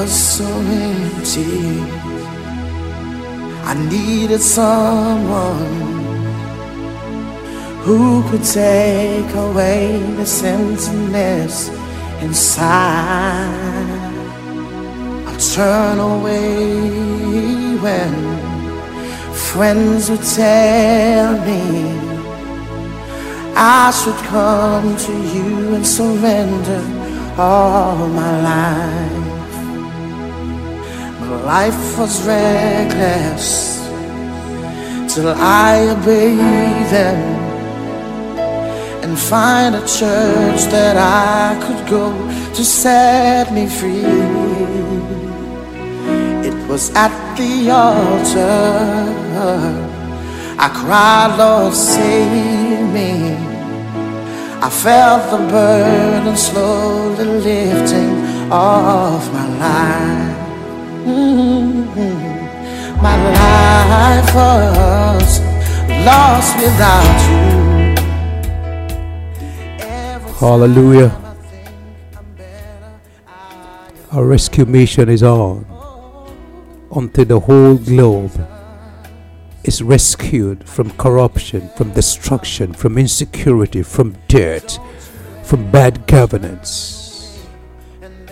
was so empty. I needed someone who could take away the emptiness inside. I'll turn away when friends would tell me I should come to you and surrender all my life. Life was reckless till I obeyed them and find a church that I could go to set me free. It was at the altar I cried, Lord, save me. I felt the burden slowly lifting off my life. Mm-hmm. My life was lost without you. Hallelujah. Our rescue mission is on until the whole globe is rescued from corruption, from destruction, from insecurity, from dirt, from bad governance.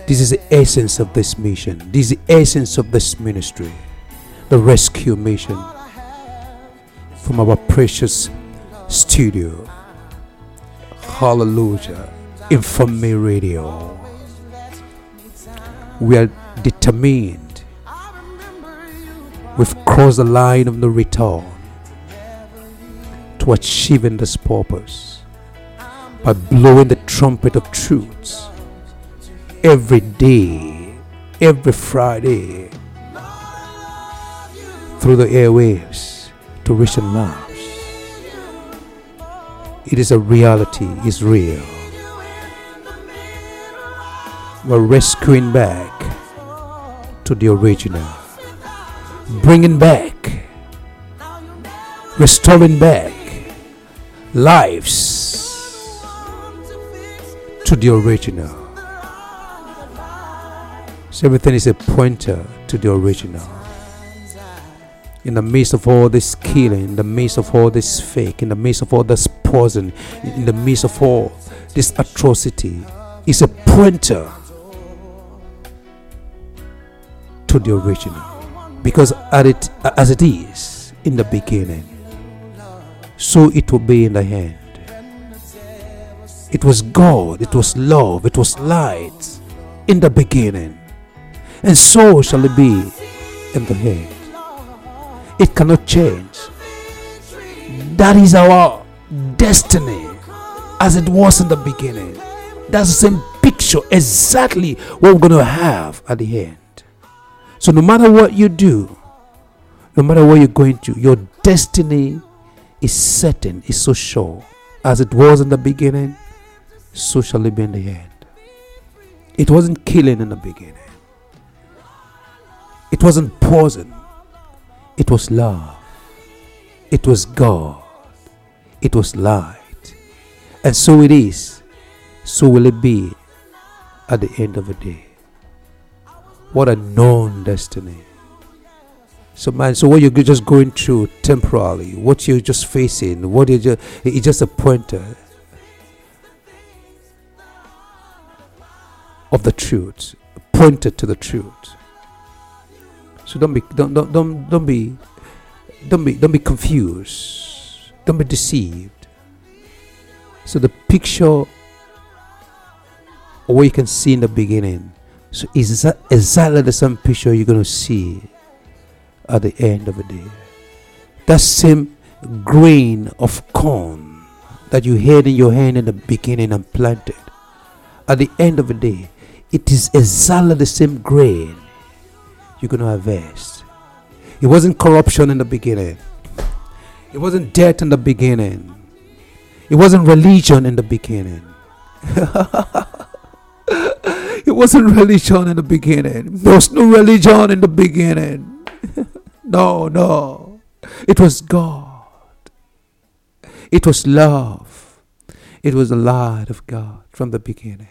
This is the essence of this mission. This is the essence of this ministry. The rescue mission from our precious studio. Hallelujah. Infamy Radio. We are determined We've crossed the line of no return to achieving this purpose by blowing the trumpet of truth every day, every Friday through the airwaves to reach the lives. It is a reality, it's real. We're rescuing back to the original bringing back, restoring back lives to the original. So everything is a pointer to the original. In the midst of all this killing, in the midst of all this fake, in the midst of all this poison, in the midst of all this atrocity, is a pointer to the original because it, as it is in the beginning, so it will be in the end. It was God, it was love, it was light in the beginning, and so shall it be in the end. It cannot change. That is our destiny as it was in the beginning. That's the same picture, exactly what we're going to have at the end. So no matter what you do, no matter what you're going to, your destiny is certain, is so sure. As it was in the beginning, so shall it be in the end. It wasn't killing in the beginning. It wasn't poison. It was love. It was God. It was light. And so it is. So will it be at the end of the day. What a known destiny. So man, so what you're just going through temporarily, what you're just facing, what you just it's just a pointer of the truth, pointed to the truth. So don't be don't don't don't, don't be don't be don't be confused. Don't be deceived. So the picture what you can see in the beginning so is that exactly the same picture you're going to see at the end of the day? That same grain of corn that you had in your hand in the beginning and planted, at the end of the day, it is exactly the same grain you're going to harvest. It wasn't corruption in the beginning. It wasn't death in the beginning. It wasn't religion in the beginning. It wasn't religion in the beginning. There was no religion in the beginning. no, no. It was God. It was love. It was the light of God from the beginning.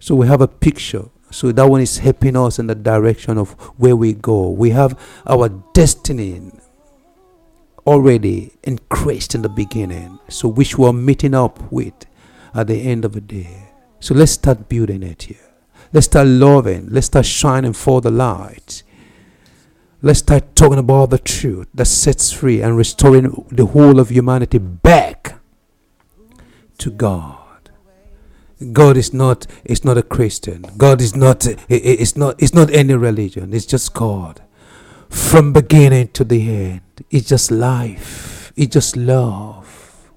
So we have a picture, So that one is helping us in the direction of where we go. We have our destiny already in Christ in the beginning. So which we're meeting up with at the end of the day. So let's start building it here. Let's start loving. Let's start shining for the light. Let's start talking about the truth that sets free and restoring the whole of humanity back to God. God is not is not a Christian. God is not it's not it's not any religion. It's just God. From beginning to the end. It's just life. It's just love.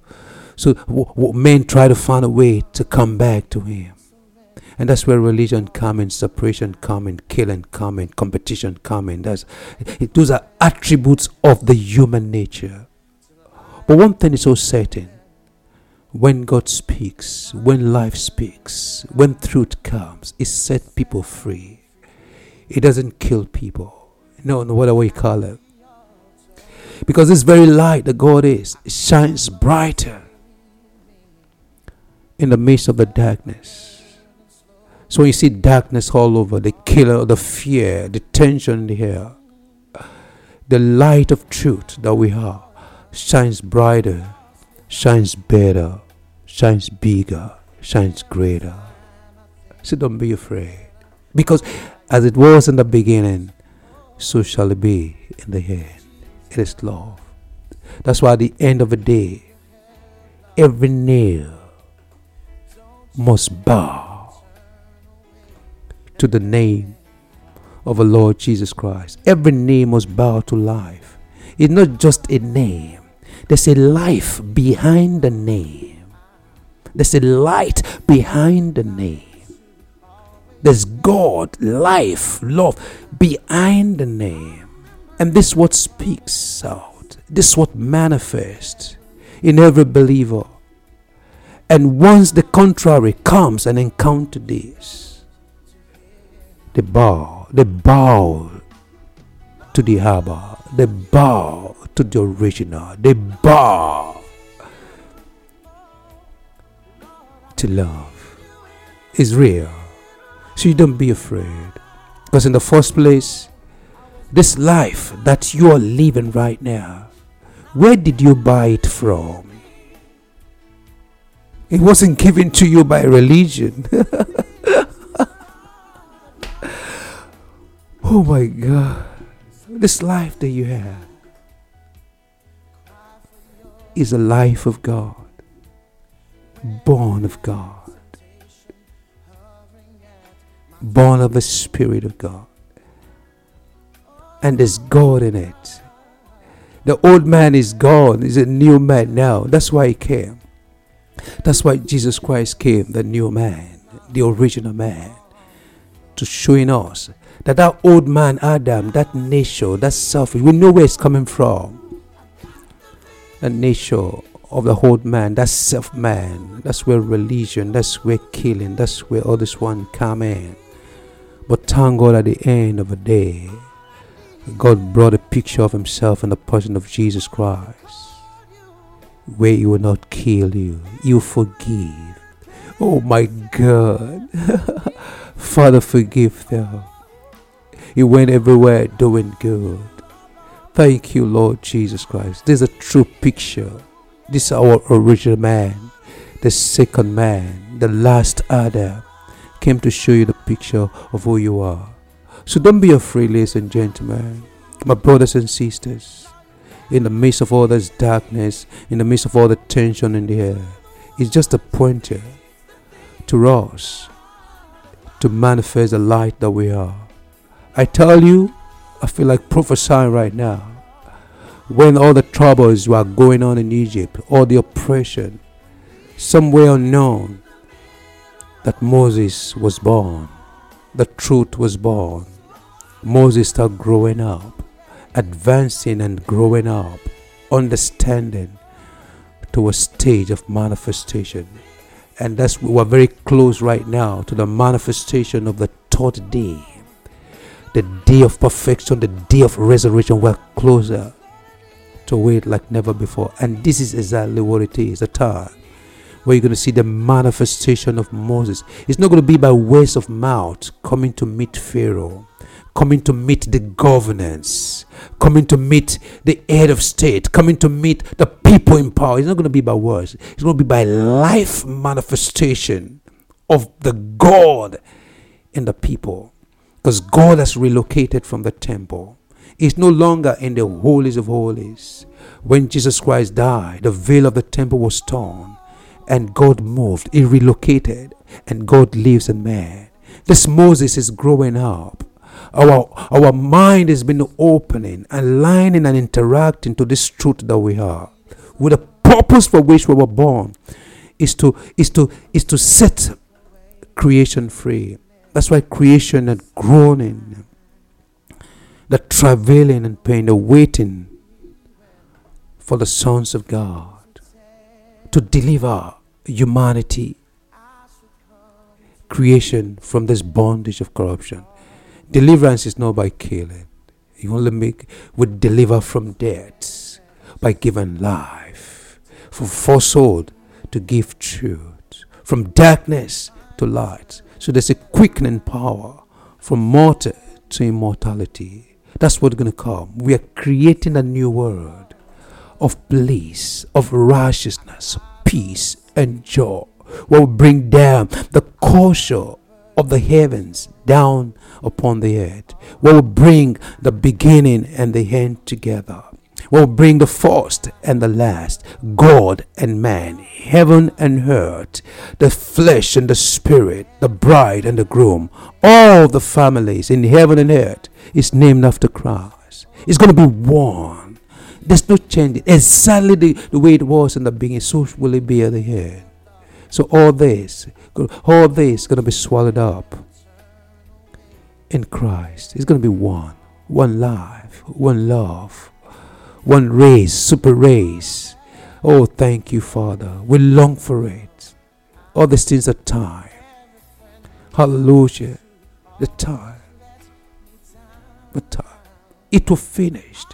So w- w- men try to find a way to come back to him. And that's where religion come in, separation come in, killing come in, competition come in. That's, those are attributes of the human nature. But one thing is so certain when God speaks, when life speaks, when truth comes, it sets people free. It doesn't kill people. No, no, whatever you call it. Because this very light that God is shines brighter in the midst of the darkness. So when you see darkness all over, the killer, the fear, the tension in the air, the light of truth that we have shines brighter shines better, shines bigger, shines greater. So don't be afraid. Because as it was in the beginning, so shall it be in the end. It is love. That's why at the end of the day, every nail must bow to the name of the Lord Jesus Christ. Every name must bow to life. It's not just a name, there's a life behind the name. There's a light behind the name. There's God, life, love behind the name. And this what speaks out. This what manifests in every believer. And once the contrary comes and encounter this, they bow, they bow to the harbor, they bow to the original. They bow to love. It's real. So you don't be afraid. Because in the first place, this life that you are living right now, where did you buy it from? It wasn't given to you by religion. oh my God. This life that you have is a life of God, born of God, born of the Spirit of God. And there's God in it. The old man is gone, he's a new man now. That's why he came. That's why Jesus Christ came, the new man, the original man, to show in us that that old man Adam, that nature, that selfish, we know where it's coming from the nature of the old man, that self man. That's where religion, that's where killing, that's where all this one come in. But thank God at the end of the day, God brought a picture of himself in the person of Jesus Christ. Where he will not kill you, you forgive. Oh my God. Father, forgive them. He went everywhere doing good. Thank you, Lord Jesus Christ. This is a true picture. This is our original man, the second man, the last Adam, came to show you the picture of who you are. So don't be afraid, ladies and gentlemen, my brothers and sisters. In the midst of all this darkness, in the midst of all the tension in the air, it's just a pointer to us to manifest the light that we are. I tell you, I feel like prophesying right now. When all the troubles were going on in Egypt, all the oppression, somewhere unknown, that Moses was born, the truth was born. Moses started growing up, advancing and growing up, understanding to a stage of manifestation. And that's we're very close right now to the manifestation of the third day the day of perfection, the day of resurrection, we're closer to it like never before. And this is exactly what it is the time where you're going to see the manifestation of Moses. It's not going to be by words of mouth coming to meet Pharaoh, coming to meet the governance, coming to meet the head of state, coming to meet the people in power. It's not going to be by words, it's going to be by life manifestation of the God in the people. Because God has relocated from the temple. It's no longer in the holies of holies. When Jesus Christ died, the veil of the temple was torn and God moved. He relocated, and God lives in man. This Moses is growing up. Our, our mind has been opening, aligning, and interacting to this truth that we are. With the purpose for which we were born is to is to is to set creation free. That's why creation had groaning, the travailing and pain, the waiting for the sons of God to deliver humanity, creation from this bondage of corruption. Deliverance is not by killing. You only make would deliver from death by giving life, from falsehood to give truth, from darkness to light. So there's a quickening power from mortal to immortality. That's what's going to come. We are creating a new world of bliss, of righteousness, peace, and joy will bring down the culture of the heavens down upon the earth, will bring the beginning and the end together, will bring the first and the last, God and man, heaven and earth, the flesh and the spirit, the bride and the groom, all the families in heaven and earth is named after Christ. It's going to be one there's no change. Exactly the, the way it was in the beginning, so will it be at the end. So all this, all this is going to be swallowed up in Christ. It's going to be one, one life, one love, one race, super race. Oh, thank you, Father. We long for it. All these things are time. Hallelujah. The time. The time. It was finished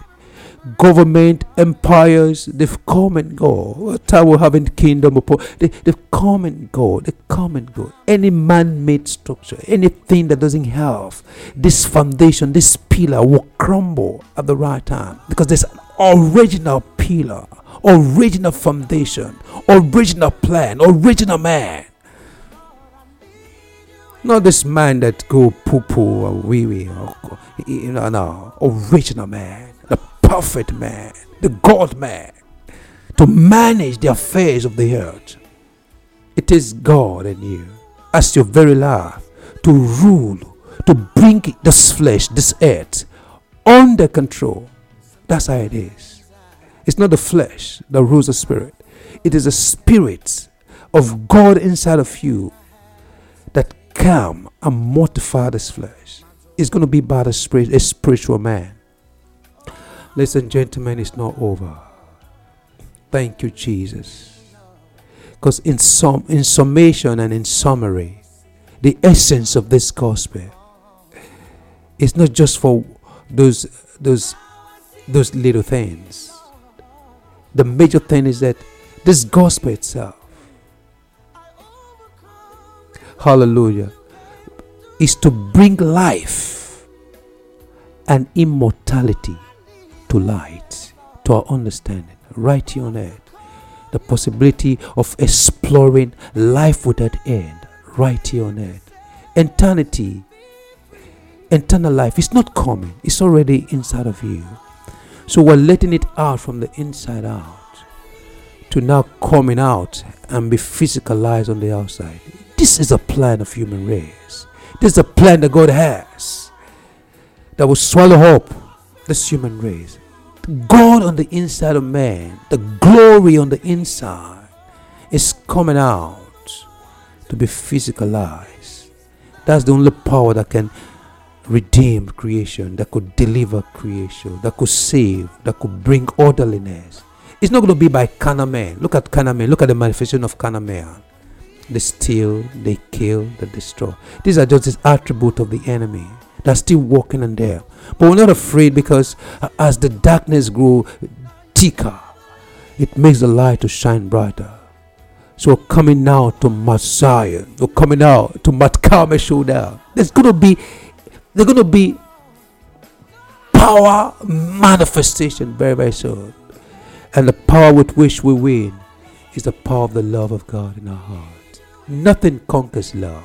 government, empires, they've come and go. What time the kingdom of they, they've come and go. They come and go. Any man-made structure, anything that doesn't have this foundation, this pillar will crumble at the right time because there's original pillar, original foundation, original plan, original man. Not this man that go poo poo or wee wee, know, no, original man the perfect man, the God man, to manage the affairs of the earth. It is God in you, as your very life, to rule, to bring this flesh, this earth, under control. That's how it is. It's not the flesh that rules the spirit, it is the spirit of God inside of you that come and mortify this flesh. It's going to be by the spirit, a spiritual man. And gentlemen, it's not over. Thank you, Jesus. Because in sum in summation and in summary, the essence of this gospel is not just for those those those little things. The major thing is that this gospel itself, hallelujah, is to bring life and immortality to light, to our understanding, right here on earth. The possibility of exploring life without end, right here on earth. Eternity, eternal life is not coming, it's already inside of you. So we're letting it out from the inside out to now coming out and be physicalized on the outside. This is a plan of human race. This is a plan that God has that will swallow up this human race. God on the inside of man, the glory on the inside, is coming out to be physicalized. That's the only power that can redeem creation, that could deliver creation, that could save, that could bring orderliness. It's not going to be by carnal man. Look at carnal man. Look at the manifestation of carnal man. They steal, they kill, they destroy. These are just the attribute of the enemy. They're still walking in there. But we're not afraid because uh, as the darkness grew thicker, it makes the light to shine brighter. So coming now to Zion. We're coming out to Mount Carmel There's gonna be there's gonna be power manifestation very, very soon. And the power with which we win is the power of the love of God in our heart. Nothing conquers love.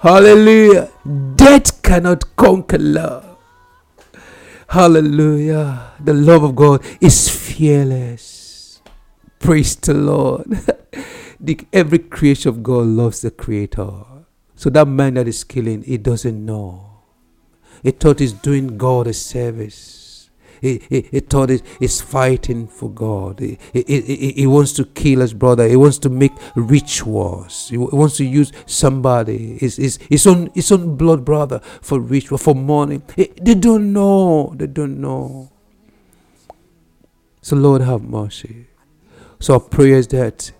Hallelujah. Death cannot conquer love. Hallelujah. The love of God is fearless. Praise the Lord. the, every creation of God loves the Creator. So that man that is killing, he doesn't know. He thought he's doing God a service. He, he, he thought he's fighting for God. He, he, he, he wants to kill his brother. He wants to make rituals. He wants to use somebody, his, his, his, own, his own blood brother, for ritual, for money. They don't know. They don't know. So, Lord, have mercy. So, our prayer is that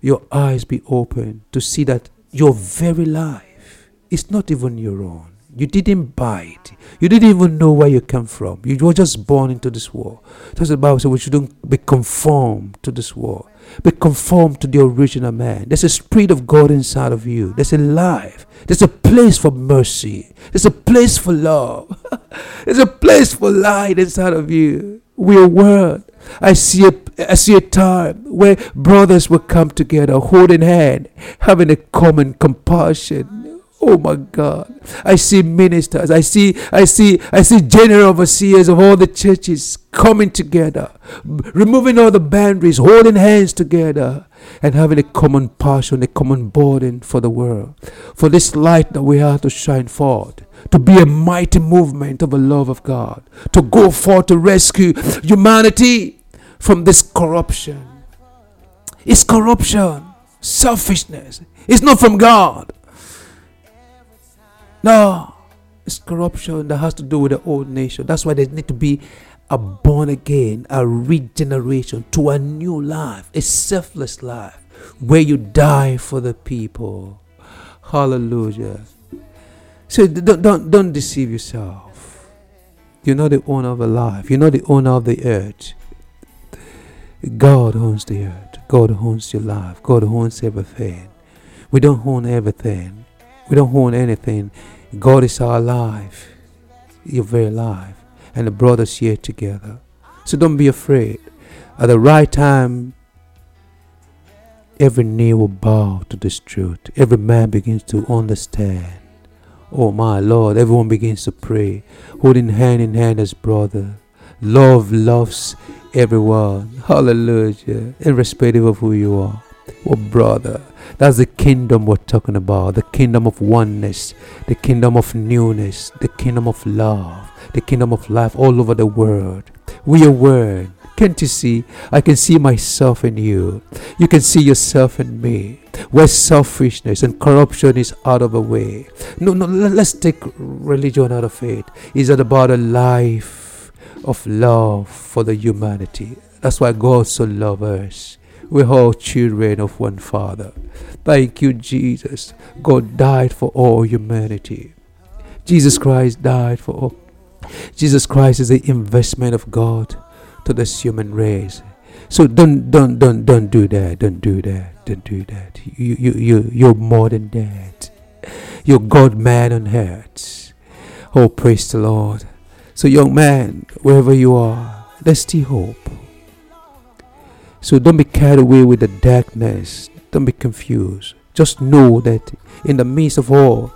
your eyes be open to see that your very life is not even your own. You didn't buy it. You didn't even know where you came from. You were just born into this world. That's the Bible says we shouldn't be conformed to this world. Be conformed to the original man. There's a spirit of God inside of you. There's a life. There's a place for mercy. There's a place for love. There's a place for light inside of you. We're word. I see a I see a time where brothers will come together, holding hand, having a common compassion, Oh my God. I see ministers. I see, I see, I see general overseers of all the churches coming together, removing all the boundaries, holding hands together, and having a common passion, a common burden for the world. For this light that we are to shine forth, to be a mighty movement of the love of God, to go forth to rescue humanity from this corruption. It's corruption, selfishness. It's not from God. No, it's corruption that has to do with the old nation. That's why there need to be a born again, a regeneration to a new life, a selfless life where you die for the people. Hallelujah. So don't, don't, don't deceive yourself. You're not the owner of a life. You're not the owner of the earth. God owns the earth. God owns your life. God owns everything. We don't own everything. We don't own anything. God is our life. Your very life. And the brothers here together. So don't be afraid. At the right time, every knee will bow to this truth. Every man begins to understand. Oh my Lord, everyone begins to pray, holding hand in hand as brother. Love loves everyone. Hallelujah. Irrespective of who you are. Oh brother. That's the kingdom we're talking about the kingdom of oneness, the kingdom of newness, the kingdom of love, the kingdom of life all over the world. We are one. Can't you see? I can see myself in you. You can see yourself in me. Where selfishness and corruption is out of the way. No, no, let's take religion out of it. Is it about a life of love for the humanity? That's why God so loves us. We're all children of one Father. Thank you, Jesus. God died for all humanity. Jesus Christ died for all. Jesus Christ is the investment of God to this human race. So don't don't don't don't do that. Don't do that. Don't do that. You you you you're more than that. You're God man on earth. Oh praise the Lord. So young man, wherever you are, there's still hope. So don't be carried away with the darkness. Don't be confused. Just know that in the midst of all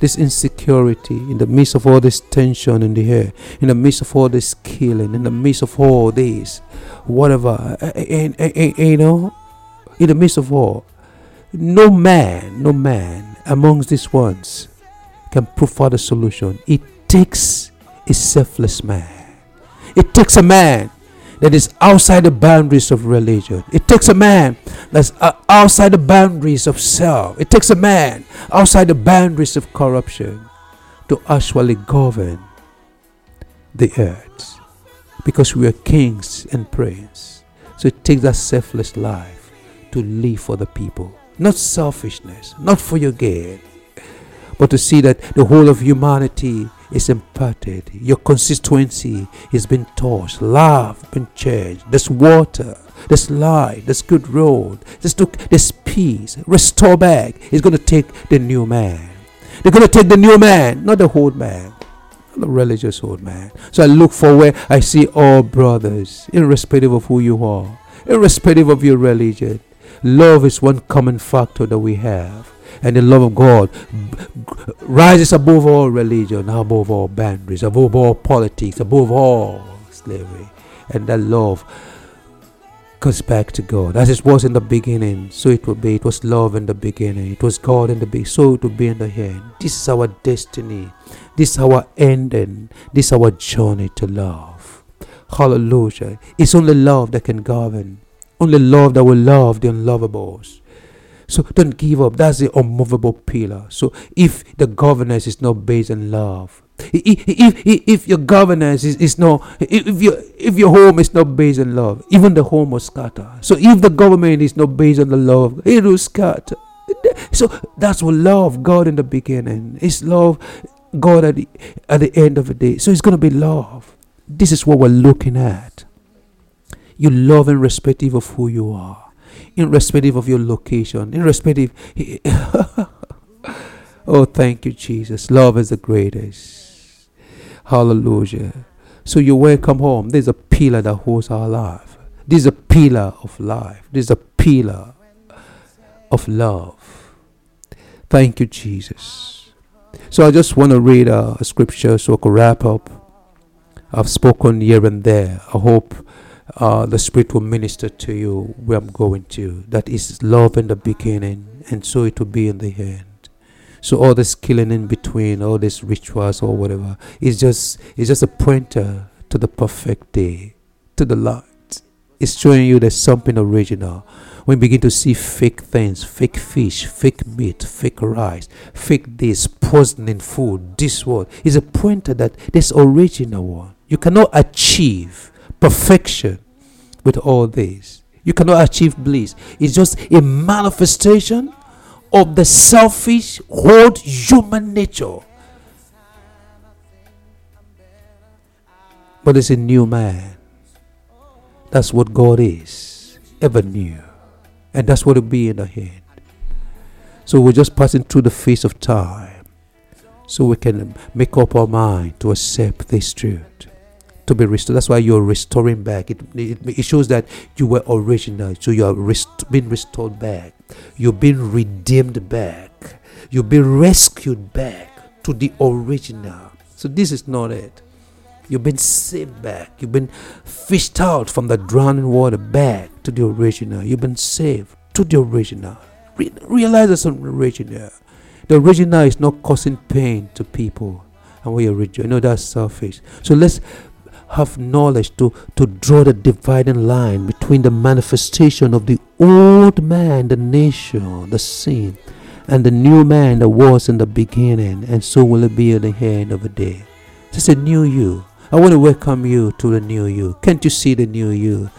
this insecurity, in the midst of all this tension in the air, in the midst of all this killing, in the midst of all this, whatever, and, and, and, you know, in the midst of all, no man, no man amongst these ones can provide a solution. It takes a selfless man. It takes a man that is outside the boundaries of religion. It takes a man that's uh, outside the boundaries of self. It takes a man outside the boundaries of corruption to actually govern the earth because we are kings and princes. So it takes that selfless life to live for the people, not selfishness, not for your gain, but to see that the whole of humanity is imparted. Your constituency is being touched. Love been changed. There's water. There's light, There's good road, this, this peace, restore back. He's going to take the new man. They're going to take the new man, not the old man, the religious old man. So I look for where I see all brothers, irrespective of who you are, irrespective of your religion. Love is one common factor that we have. And the love of God rises above all religion, above all boundaries, above all politics, above all slavery. And that love goes back to God. As it was in the beginning, so it will be. It was love in the beginning. It was God in the beginning, so it will be in the end. This is our destiny. This is our ending. This is our journey to love. Hallelujah. It's only love that can govern. Only love that will love the unlovables. So don't give up. That's the unmovable pillar. So if the governance is not based on love, if, if, if your governance is, is not if your if your home is not based on love, even the home will scatter. So if the government is not based on the love, it will scatter. So that's what love God in the beginning. It's love God at the at the end of the day. So it's gonna be love. This is what we're looking at. You love irrespective of who you are, irrespective of your location, irrespective. oh, thank you, Jesus. Love is the greatest. Hallelujah. So you welcome home. There's a pillar that holds our life. This is a pillar of life. This is a pillar of love. Thank you, Jesus. So I just want to read a, a scripture so I can wrap up. I've spoken here and there. I hope uh, the Spirit will minister to you where I'm going to. That is love in the beginning, and so it will be in the end. So all this killing in between, all these rituals or whatever, is just is just a pointer to the perfect day, to the light. It's showing you there's something original. You begin to see fake things, fake fish, fake meat, fake rice, fake this, poisoning food, this one, is a pointer that this original one. You cannot achieve perfection with all this. You cannot achieve bliss. It's just a manifestation of the selfish, old human nature. But it's a new man. That's what God is, ever new. And that's what it'll be in the end. So we're just passing through the face of time so we can make up our mind to accept this truth to be restored. That's why you're restoring back. It, it, it shows that you were original. So you are rest, being restored back. You've been redeemed back. You've been rescued back to the original. So this is not it. You've been saved back. You've been fished out from the drowning water back to the original. You've been saved to the original. Re- realize there's an original. The original is not causing pain to people. And we are rejoicing. No, that's selfish. So let's have knowledge to, to draw the dividing line between the manifestation of the old man, the nation, the sin, and the new man that was in the beginning, and so will it be at the end of the day. It's a new you. I want to welcome you to the new you. Can't you see the new you?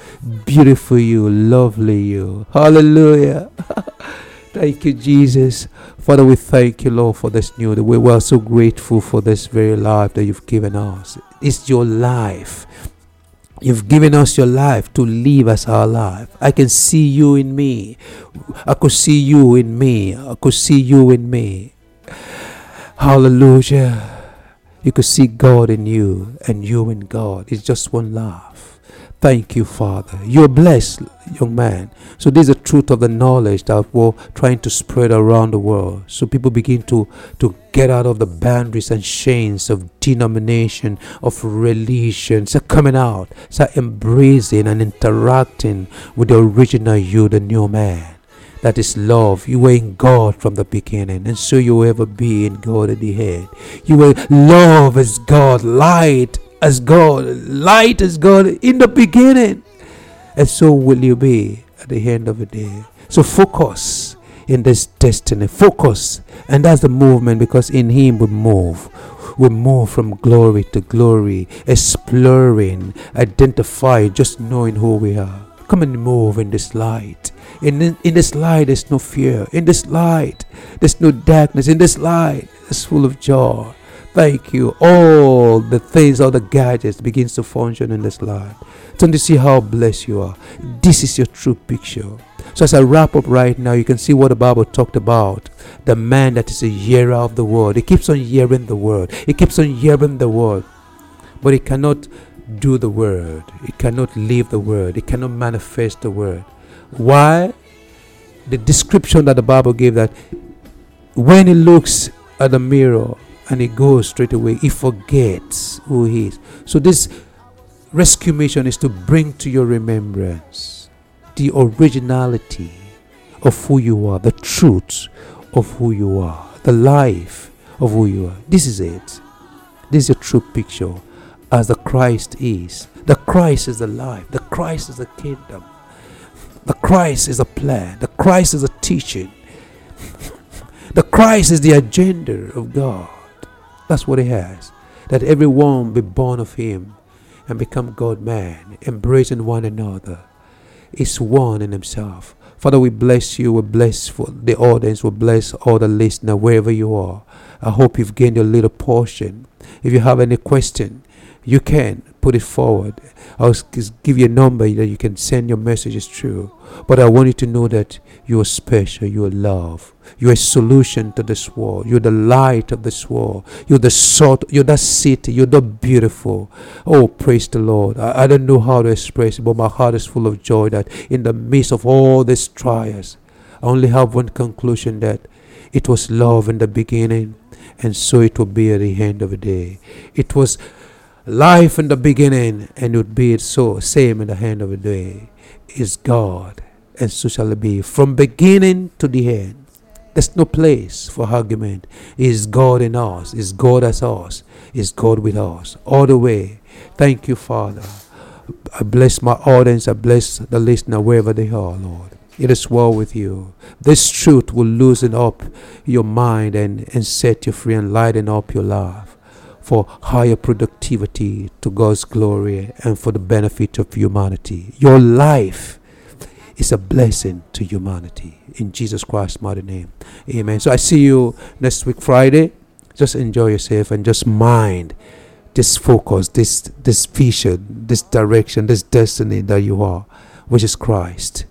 Beautiful you, lovely you. Hallelujah. thank you, Jesus. Father, we thank you, Lord, for this new. Day. We are so grateful for this very life that you've given us. It's your life. You've given us your life to live as our life. I can see you in me. I could see you in me. I could see you in me. Hallelujah. You could see God in you and you in God. It's just one life. Thank you, Father. You're blessed, young man. So this is the truth of the knowledge that we're trying to spread around the world. So people begin to, to get out of the boundaries and chains of denomination, of religion. So coming out, so embracing and interacting with the original you, the new man. That is love. You were in God from the beginning, and so you will ever be in God at the head. You will love as God, light as God, light as God in the beginning. And so will you be at the end of the day. So focus in this destiny. Focus. And that's the movement because in Him we move. We move from glory to glory, exploring, identifying, just knowing who we are. Come and move in this light. In, in this light, there's no fear. In this light, there's no darkness. In this light, it's full of joy. Thank you. All the things, all the gadgets begins to function in this life. Turn to see how blessed you are. This is your true picture. So as I wrap up right now, you can see what the Bible talked about. The man that is a hearer of the word. He keeps on hearing the word. He keeps on hearing the word. But he cannot do the word. He cannot live the word. He cannot manifest the word. Why? The description that the Bible gave that when he looks at the mirror and he goes straight away, he forgets who he is. So this rescue mission is to bring to your remembrance the originality of who you are, the truth of who you are, the life of who you are. This is it. This is a true picture as the Christ is. The Christ is the life. The Christ is the kingdom. The Christ is a plan. The Christ is a teaching. the Christ is the agenda of God. That's what He has. That everyone be born of Him and become God man, embracing one another. Is one in Himself. Father, we bless you. We bless for the audience. We bless all the listener wherever you are. I hope you've gained a little portion. If you have any question, you can put it forward. I'll give you a number that you can send your messages through. But I want you to know that you are special, you are love, you're a solution to this world, you're the light of this world, you're the salt, you're the city, you're the beautiful. Oh, praise the Lord. I, I don't know how to express it, but my heart is full of joy that in the midst of all these trials, I only have one conclusion that it was love in the beginning, and so it will be at the end of the day. It was life in the beginning, and it be so same in the end of the day, is God, and so shall it be from beginning to the end. There's no place for argument. Is God in us? Is God as us? Is God with us all the way? Thank you, Father. I bless my audience. I bless the listener wherever they are, Lord. It is well with you. This truth will loosen up your mind and, and set you free and lighten up your life for higher productivity to God's glory and for the benefit of humanity. Your life is a blessing to humanity. In Jesus Christ's mighty name. Amen. So I see you next week, Friday. Just enjoy yourself and just mind this focus, this this vision, this direction, this destiny that you are, which is Christ.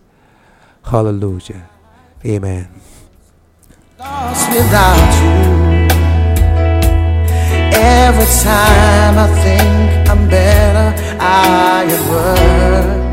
Hallelujah. Amen. Every time I think I'm better, I am worse.